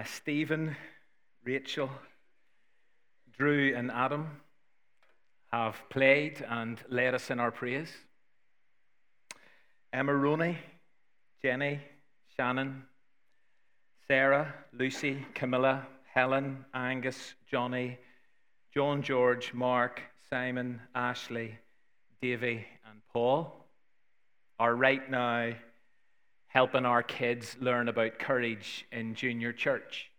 Uh, Stephen, Rachel, Drew, and Adam have played and led us in our praise. Emma Roney, Jenny, Shannon, Sarah, Lucy, Camilla, Helen, Angus, Johnny, John George, Mark, Simon, Ashley, Davy, and Paul are right now helping our kids learn about courage in junior church.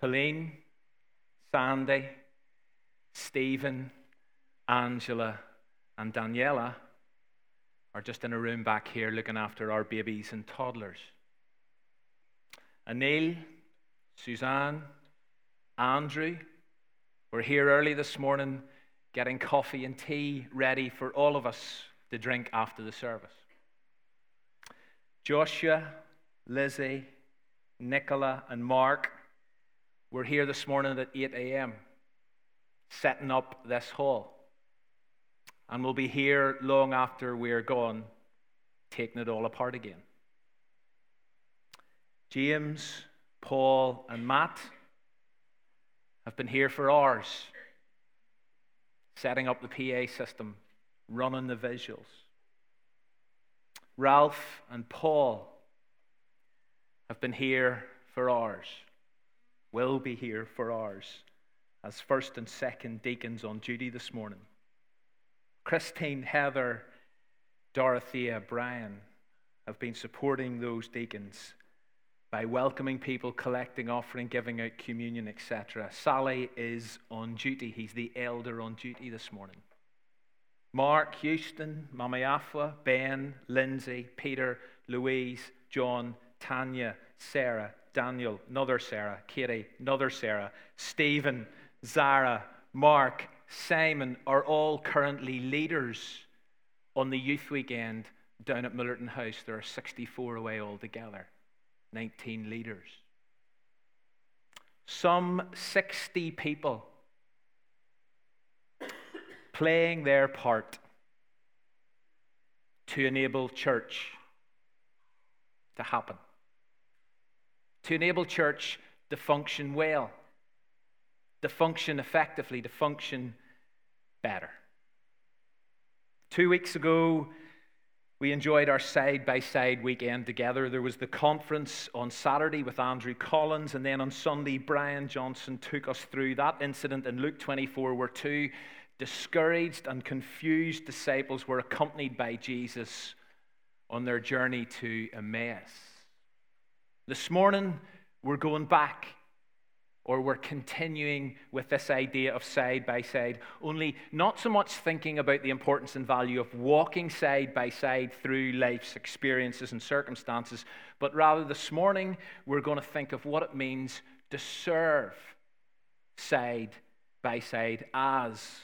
Colleen, Sandy, Stephen, Angela, and Daniela are just in a room back here looking after our babies and toddlers. Anil, Suzanne, Andrew were here early this morning getting coffee and tea ready for all of us to drink after the service. Joshua, Lizzie, Nicola, and Mark were here this morning at 8 a.m. setting up this hall. And we'll be here long after we're gone, taking it all apart again. James, Paul, and Matt have been here for hours, setting up the PA system, running the visuals. Ralph and Paul have been here for hours, will be here for hours as first and second deacons on duty this morning. Christine, Heather, Dorothea, Brian have been supporting those deacons by welcoming people, collecting offering, giving out communion, etc. Sally is on duty. He's the elder on duty this morning. Mark, Houston, Mama Afua, Ben, Lindsay, Peter, Louise, John, Tanya, Sarah, Daniel, another Sarah, Katie, another Sarah, Stephen, Zara, Mark, Simon are all currently leaders on the youth weekend down at Millerton House. There are 64 away altogether, 19 leaders. Some 60 people playing their part to enable church to happen, to enable church to function well, to function effectively, to function better. Two weeks ago, we enjoyed our side by side weekend together. There was the conference on Saturday with Andrew Collins, and then on Sunday, Brian Johnson took us through that incident in Luke 24, where two discouraged and confused disciples were accompanied by Jesus on their journey to Emmaus. This morning, we're going back, or we're continuing with this idea of side by side, only not so much thinking about the importance and value of walking side by side through life's experiences and circumstances, but rather this morning, we're going to think of what it means to serve side by side as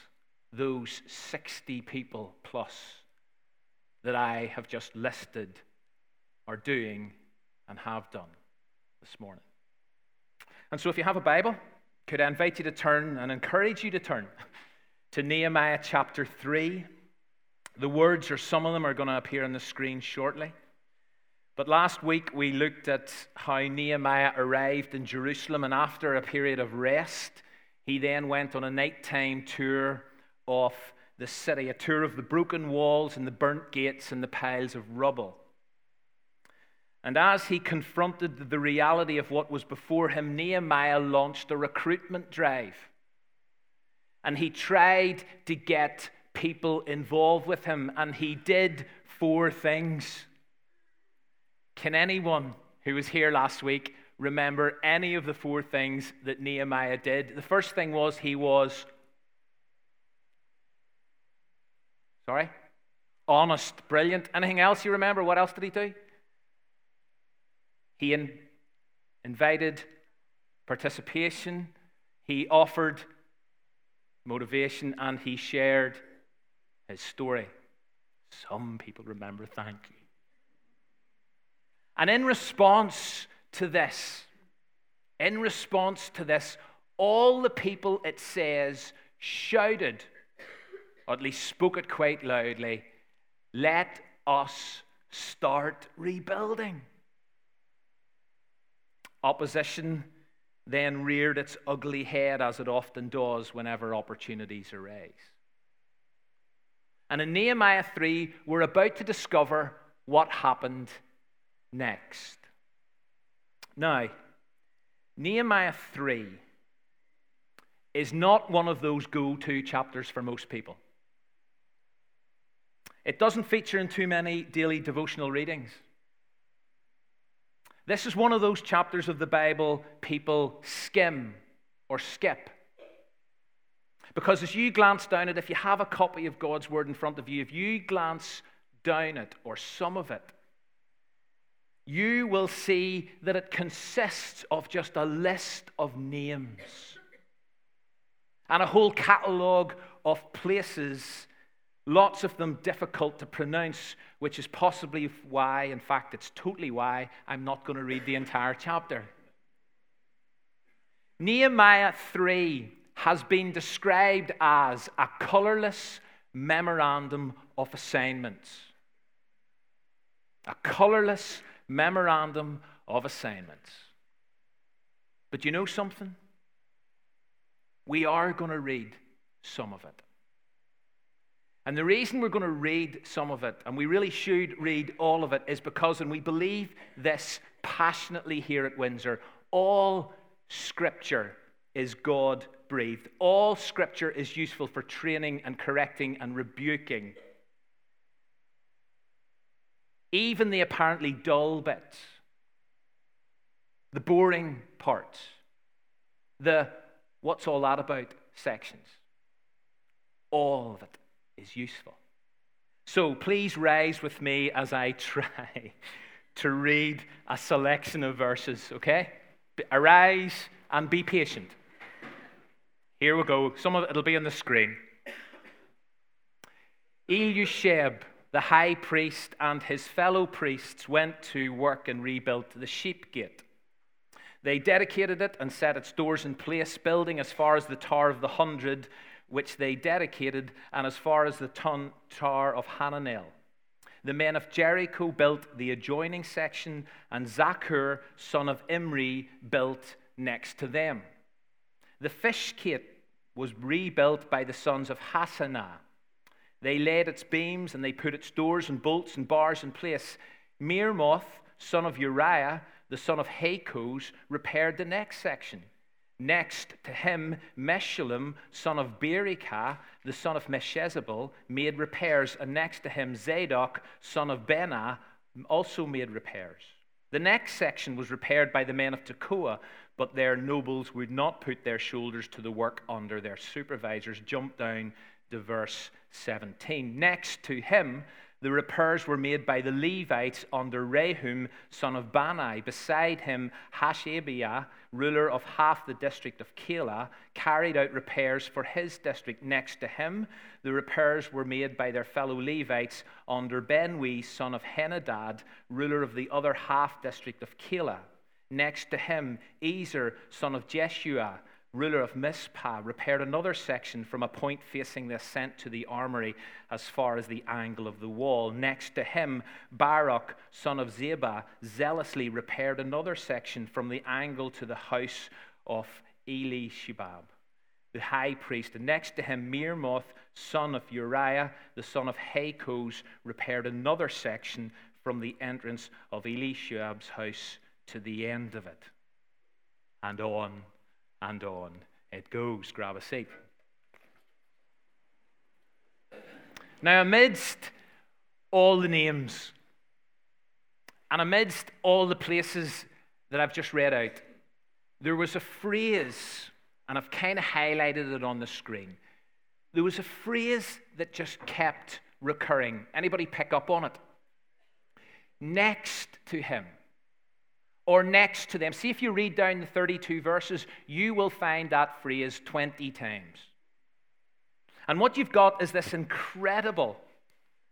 those 60 people plus that I have just listed are doing and have done this morning. And so, if you have a Bible, could I invite you to turn and encourage you to turn to Nehemiah chapter 3? The words, or some of them, are going to appear on the screen shortly. But last week we looked at how Nehemiah arrived in Jerusalem, and after a period of rest, he then went on a nighttime tour of the city, a tour of the broken walls and the burnt gates and the piles of rubble. And as he confronted the reality of what was before him, Nehemiah launched a recruitment drive. And he tried to get people involved with him, and he did four things. Can anyone who was here last week remember any of the four things that Nehemiah did? The first thing was he was Sorry? Honest, brilliant. Anything else you remember? What else did he do? He in, invited participation, he offered motivation, and he shared his story. Some people remember, thank you. And in response to this, in response to this, all the people, it says, shouted or at least spoke it quite loudly let us start rebuilding. Opposition then reared its ugly head, as it often does whenever opportunities arise. And in Nehemiah 3, we're about to discover what happened next. Now, Nehemiah 3 is not one of those go to chapters for most people. It doesn't feature in too many daily devotional readings. This is one of those chapters of the Bible people skim or skip. Because as you glance down it, if you have a copy of God's Word in front of you, if you glance down it or some of it, you will see that it consists of just a list of names and a whole catalogue of places, lots of them difficult to pronounce, which is possibly why, in fact, it's totally why I'm not going to read the entire chapter. Nehemiah 3 has been described as a colorless memorandum of assignments. A colorless memorandum of assignments. But you know something? We are going to read some of it. And the reason we're going to read some of it, and we really should read all of it, is because, and we believe this passionately here at Windsor, all scripture is God breathed. All scripture is useful for training and correcting and rebuking even the apparently dull bits, the boring parts, the what's all that about sections, all of it is useful. So please rise with me as I try to read a selection of verses, okay? Arise and be patient. Here we go. Some of it will be on the screen. Eliashib the high priest and his fellow priests went to work and rebuilt the sheep gate. They dedicated it and set its doors in place, building as far as the Tower of the Hundred, which they dedicated, and as far as the Tower of Hananel. The men of Jericho built the adjoining section, and Zaccur, son of Imri, built next to them. The fish gate was rebuilt by the sons of Hassenaah they laid its beams and they put its doors and bolts and bars in place. Meremoth, son of Uriah, the son of Hakkoz, repaired the next section. Next to him, Meshullam, son of Berekah, the son of Meshezabel, made repairs, and next to him, Zadok, son of Benah, also made repairs. The next section was repaired by the men of Tekoa, but their nobles would not put their shoulders to the work under their supervisors. Jump down to verse 17. Next to him, the repairs were made by the Levites under Rehum, son of Bani. Beside him, Hashabiah, ruler of half the district of Keilah, carried out repairs for his district. Next to him, the repairs were made by their fellow Levites under Binnui, son of Henadad, ruler of the other half district of Keilah. Next to him, Ezer, son of Jeshua, ruler of Mizpah, repaired another section from a point facing the ascent to the armory as far as the angle of the wall. Next to him, Baruch, son of Zabbai, zealously repaired another section from the angle to the house of Eliashib, the high priest. And next to him, Meremoth, son of Uriah, the son of Hakkoz, repaired another section from the entrance of Eliashib's house to the end of it. And on and on it goes. Grab a seat. Now, amidst all the names and amidst all the places that I've just read out, there was a phrase, and I've kind of highlighted it on the screen. There was a phrase that just kept recurring. Anybody pick up on it? Next to him or next to them. See, if you read down the 32 verses, you will find that phrase 20 times. And what you've got is this incredible,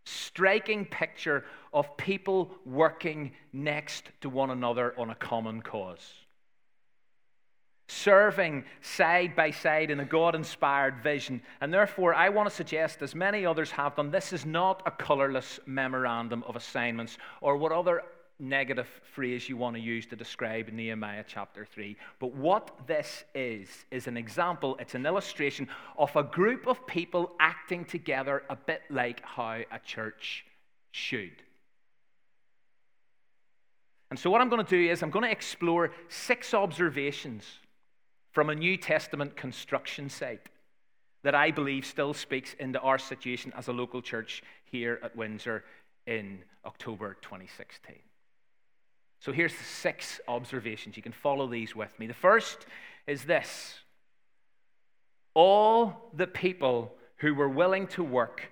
striking picture of people working next to one another on a common cause. Serving side by side in a God inspired vision. And therefore, I want to suggest, as many others have done, this is not a colorless memorandum of assignments or what other negative phrase you want to use to describe Nehemiah chapter 3. But what this is, is an example, it's an illustration of a group of people acting together a bit like how a church should. And so, what I'm going to do is, I'm going to explore six observations from a New Testament construction site that I believe still speaks into our situation as a local church here at Windsor in October 2016. So here's the six observations. You can follow these with me. The first is this all the people who were willing to work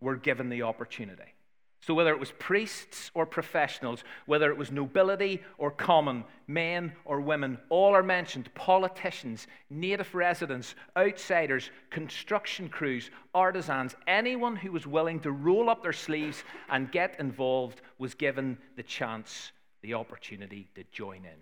were given the opportunity. So, whether it was priests or professionals, whether it was nobility or common, men or women, all are mentioned politicians, native residents, outsiders, construction crews, artisans, anyone who was willing to roll up their sleeves and get involved was given the chance, the opportunity to join in.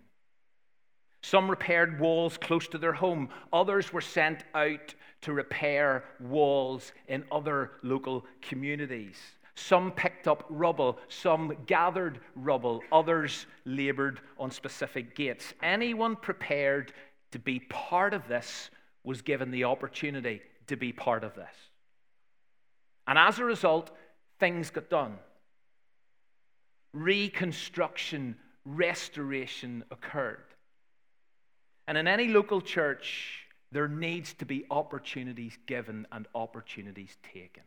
Some repaired walls close to their home, others were sent out to repair walls in other local communities. Some picked up rubble, some gathered rubble, others labored on specific gates. Anyone prepared to be part of this was given the opportunity to be part of this. And as a result, things got done. Reconstruction, restoration occurred. And in any local church, there needs to be opportunities given and opportunities taken.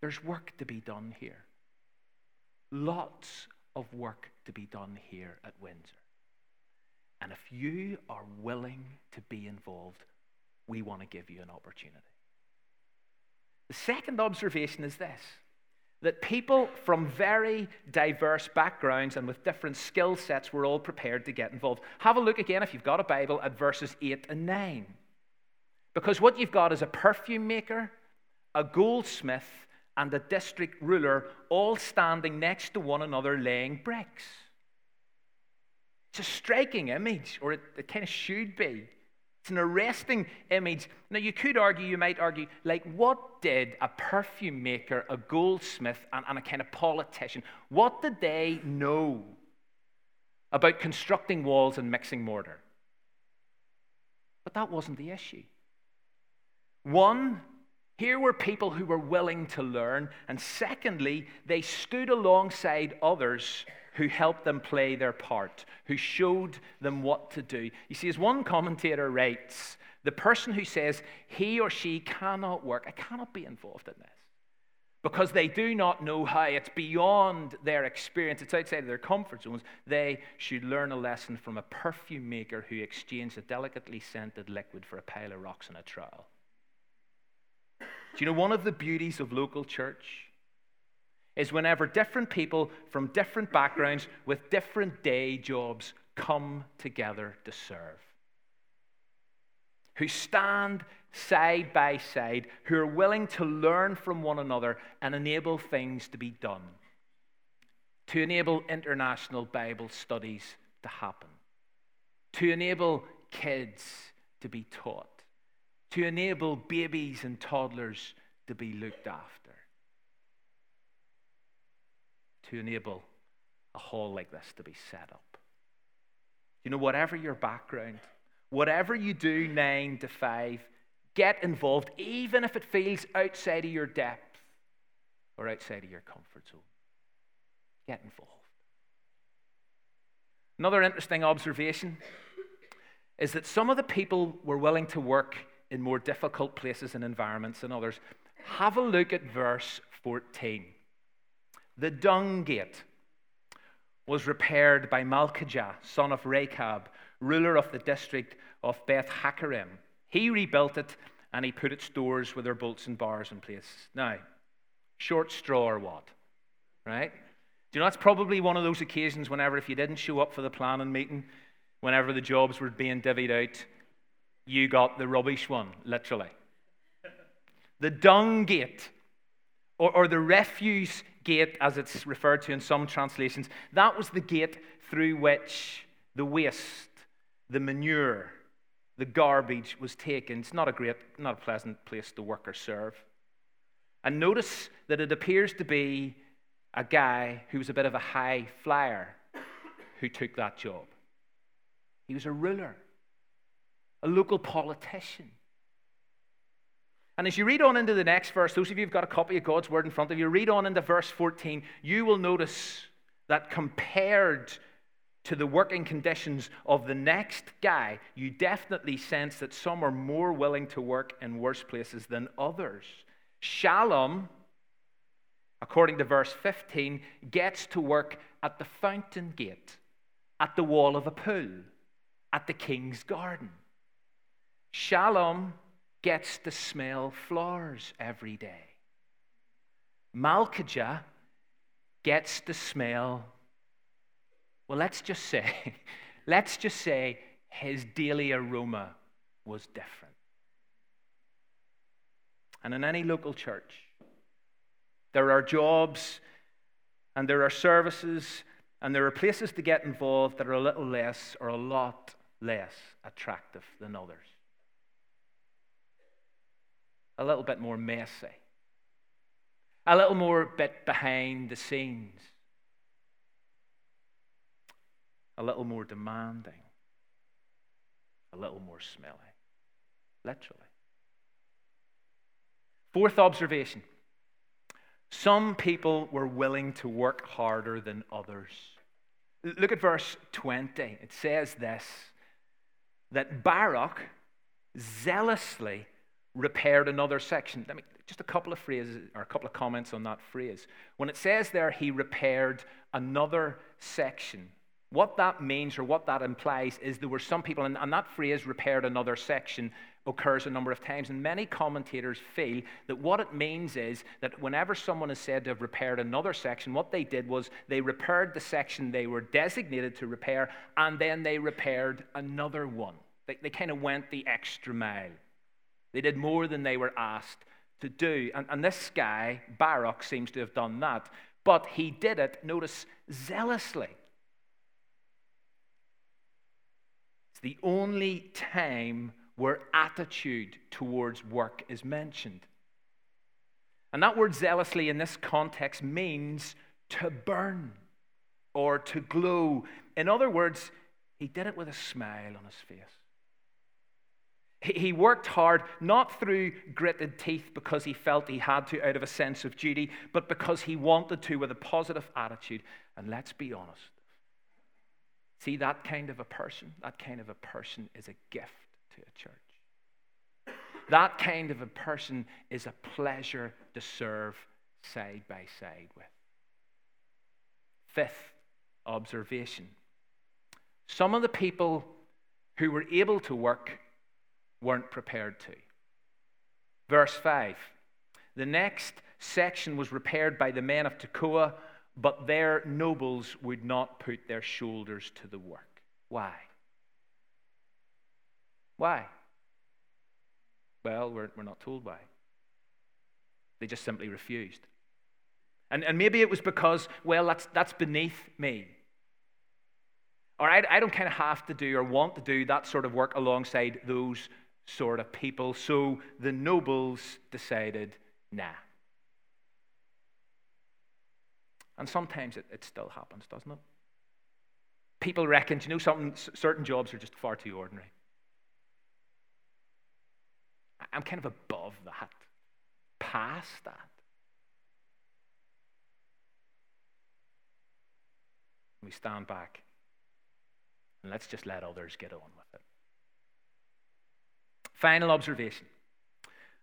There's work to be done here. Lots of work to be done here at Windsor. And if you are willing to be involved, we want to give you an opportunity. The second observation is this that people from very diverse backgrounds and with different skill sets were all prepared to get involved. Have a look again, if you've got a Bible, at verses 8 and 9. Because what you've got is a perfume maker, a goldsmith, and a district ruler all standing next to one another laying bricks. It's a striking image, or it, it kind of should be. It's an arresting image. Now, you could argue, you might argue, like, what did a perfume maker, a goldsmith, and, and a kind of politician, what did they know about constructing walls and mixing mortar? But that wasn't the issue. One, here were people who were willing to learn. And secondly, they stood alongside others who helped them play their part, who showed them what to do. You see, as one commentator writes, the person who says he or she cannot work, I cannot be involved in this. Because they do not know how, it's beyond their experience, it's outside of their comfort zones. They should learn a lesson from a perfume maker who exchanged a delicately scented liquid for a pile of rocks in a trowel. Do you know one of the beauties of local church? Is whenever different people from different backgrounds with different day jobs come together to serve. Who stand side by side, who are willing to learn from one another and enable things to be done, to enable international Bible studies to happen, to enable kids to be taught. To enable babies and toddlers to be looked after, to enable a hall like this to be set up. You know, whatever your background, whatever you do nine to five, get involved, even if it feels outside of your depth or outside of your comfort zone. Get involved. Another interesting observation is that some of the people were willing to work in more difficult places and environments than others. Have a look at verse 14. The dung gate was repaired by Malchijah, son of Rechab, ruler of the district of Beth Hakkerem. He rebuilt it and he put its doors with their bolts and bars in place. Now, short straw or what? Right? Do you know that's probably one of those occasions whenever if you didn't show up for the planning meeting, whenever the jobs were being divvied out, you got the rubbish one, literally. The dung gate, or, or the refuse gate, as it's referred to in some translations, that was the gate through which the waste, the manure, the garbage was taken. It's not a great, not a pleasant place to work or serve. And notice that it appears to be a guy who was a bit of a high flyer who took that job. He was a ruler, a local politician. And as you read on into the next verse, those of you who've got a copy of God's Word in front of you, read on into verse 14, you will notice that compared to the working conditions of the next guy, you definitely sense that some are more willing to work in worse places than others. Shalom, according to verse 15, gets to work at the fountain gate, at the wall of a pool, at the king's garden. Shalom gets to smell flowers every day. Malkijah gets to smell, well, let's just say, let's just say his daily aroma was different. And in any local church, there are jobs and there are services and there are places to get involved that are a little less or a lot less attractive than others. A little bit more messy, a little more bit behind the scenes, a little more demanding, a little more smelly, literally. Fourth observation some people were willing to work harder than others. Look at verse 20. It says this that Baruch zealously repaired another section. Let me, just a couple of phrases or a couple of comments on that phrase. When it says there, he repaired another section, what that means or what that implies is there were some people, and, and that phrase repaired another section occurs a number of times. And many commentators feel that what it means is that whenever someone is said to have repaired another section, what they did was they repaired the section they were designated to repair, and then they repaired another one. They, they kind of went the extra mile. They did more than they were asked to do. And, and this guy, Baruch, seems to have done that. But he did it, notice, zealously. It's the only time where attitude towards work is mentioned. And that word zealously in this context means to burn or to glow. In other words, he did it with a smile on his face. He worked hard not through gritted teeth because he felt he had to out of a sense of duty, but because he wanted to with a positive attitude. And let's be honest, See, that kind of a person, that kind of a person is a gift to a church. That kind of a person is a pleasure to serve side by side with. Fifth observation some of the people who were able to work weren't prepared to. Verse 5 The next section was repaired by the men of Tekoa but their nobles would not put their shoulders to the work. Why? Why? Well, we're, we're not told why. They just simply refused. And, and maybe it was because, well, that's, that's beneath me. Or I, I don't kind of have to do or want to do that sort of work alongside those sort of people. So the nobles decided, nah. And sometimes it, it still happens, doesn't it? People reckon, you know, something, certain jobs are just far too ordinary. I'm kind of above that, past that. We stand back and let's just let others get on with it. Final observation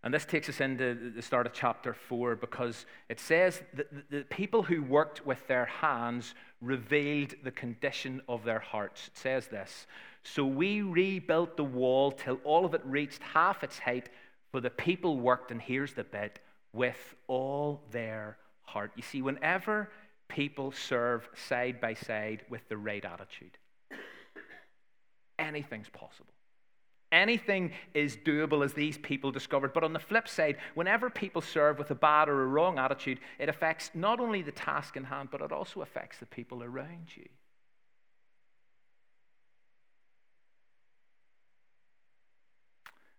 and this takes us into the start of chapter 4 because it says that the people who worked with their hands revealed the condition of their hearts. It says this So we rebuilt the wall till all of it reached half its height, for the people worked, and here's the bit, with all their heart. You see, whenever people serve side by side with the right attitude, anything's possible. Anything is doable as these people discovered. But on the flip side, whenever people serve with a bad or a wrong attitude, it affects not only the task in hand, but it also affects the people around you.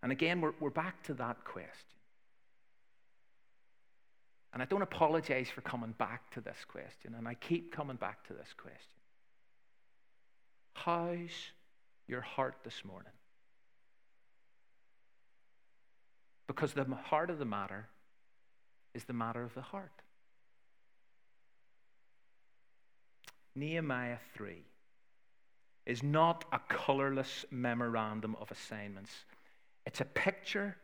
And again, we're, we're back to that question And I don't apologize for coming back to this question, and I keep coming back to this question. How's your heart this morning? Because the heart of the matter is the matter of the heart. Nehemiah 3 is not a colorless memorandum of assignments, it's a picture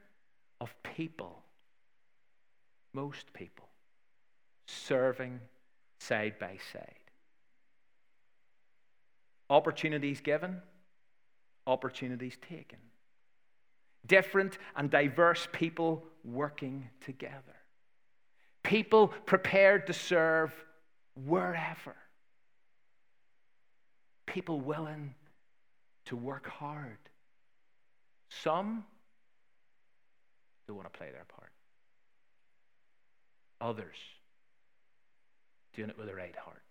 of people, most people, serving side by side. Opportunities given, opportunities taken. Different and diverse people working together. People prepared to serve wherever. People willing to work hard. Some don't want to play their part. Others doing it with a right heart.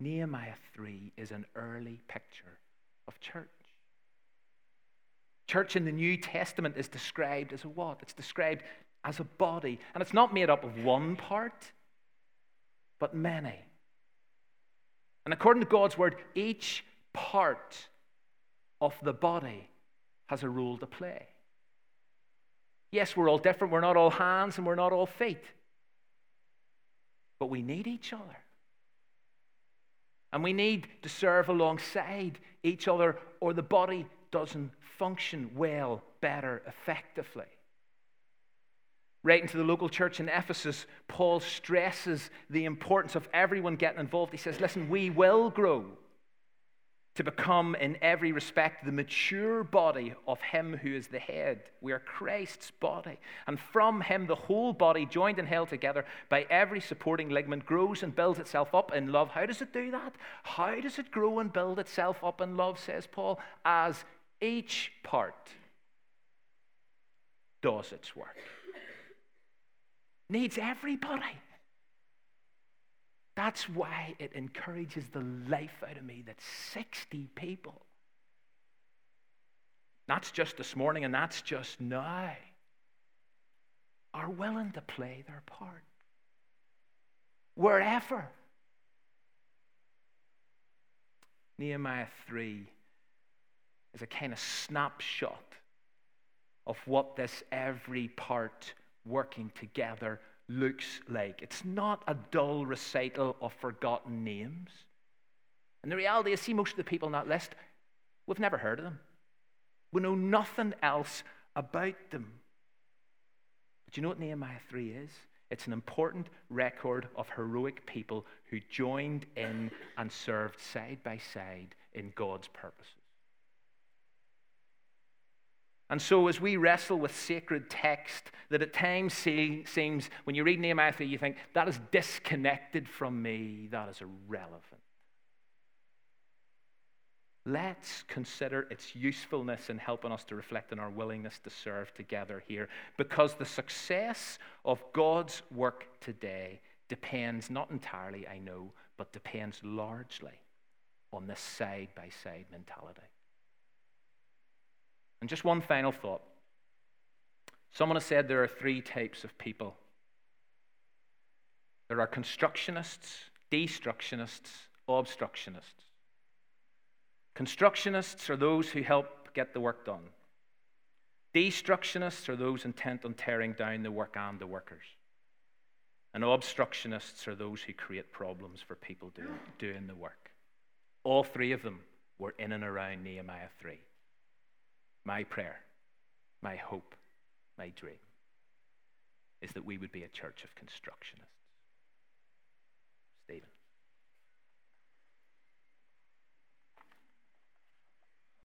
Nehemiah 3 is an early picture of church. Church in the New Testament is described as a what? It's described as a body. And it's not made up of one part, but many. And according to God's word, each part of the body has a role to play. Yes, we're all different. We're not all hands and we're not all feet. But we need each other. And we need to serve alongside each other, or the body doesn't function well, better, effectively. Writing to the local church in Ephesus, Paul stresses the importance of everyone getting involved. He says, Listen, we will grow to become, in every respect, the mature body of Him who is the head. We are Christ's body. And from Him, the whole body, joined and held together by every supporting ligament, grows and builds itself up in love. How does it do that? How does it grow and build itself up in love, says Paul? As each part does its work. Needs everybody. That's why it encourages the life out of me that 60 people, that's just this morning and that's just now, are willing to play their part. Wherever. Nehemiah 3 is a kind of snapshot of what this every part working together looks like. It's not a dull recital of forgotten names. And the reality is, see, most of the people on that list, we've never heard of them. We know nothing else about them. But you know what Nehemiah 3 is? It's an important record of heroic people who joined in and served side by side in God's purposes. And so, as we wrestle with sacred text that at times seems, when you read Nehemiah 3, you think, that is disconnected from me, that is irrelevant. Let's consider its usefulness in helping us to reflect on our willingness to serve together here. Because the success of God's work today depends not entirely, I know, but depends largely on this side by side mentality. And just one final thought. Someone has said there are three types of people there are constructionists, destructionists, obstructionists. Constructionists are those who help get the work done. Destructionists are those intent on tearing down the work and the workers. And obstructionists are those who create problems for people doing, doing the work. All three of them were in and around Nehemiah 3 my prayer, my hope, my dream is that we would be a church of constructionists.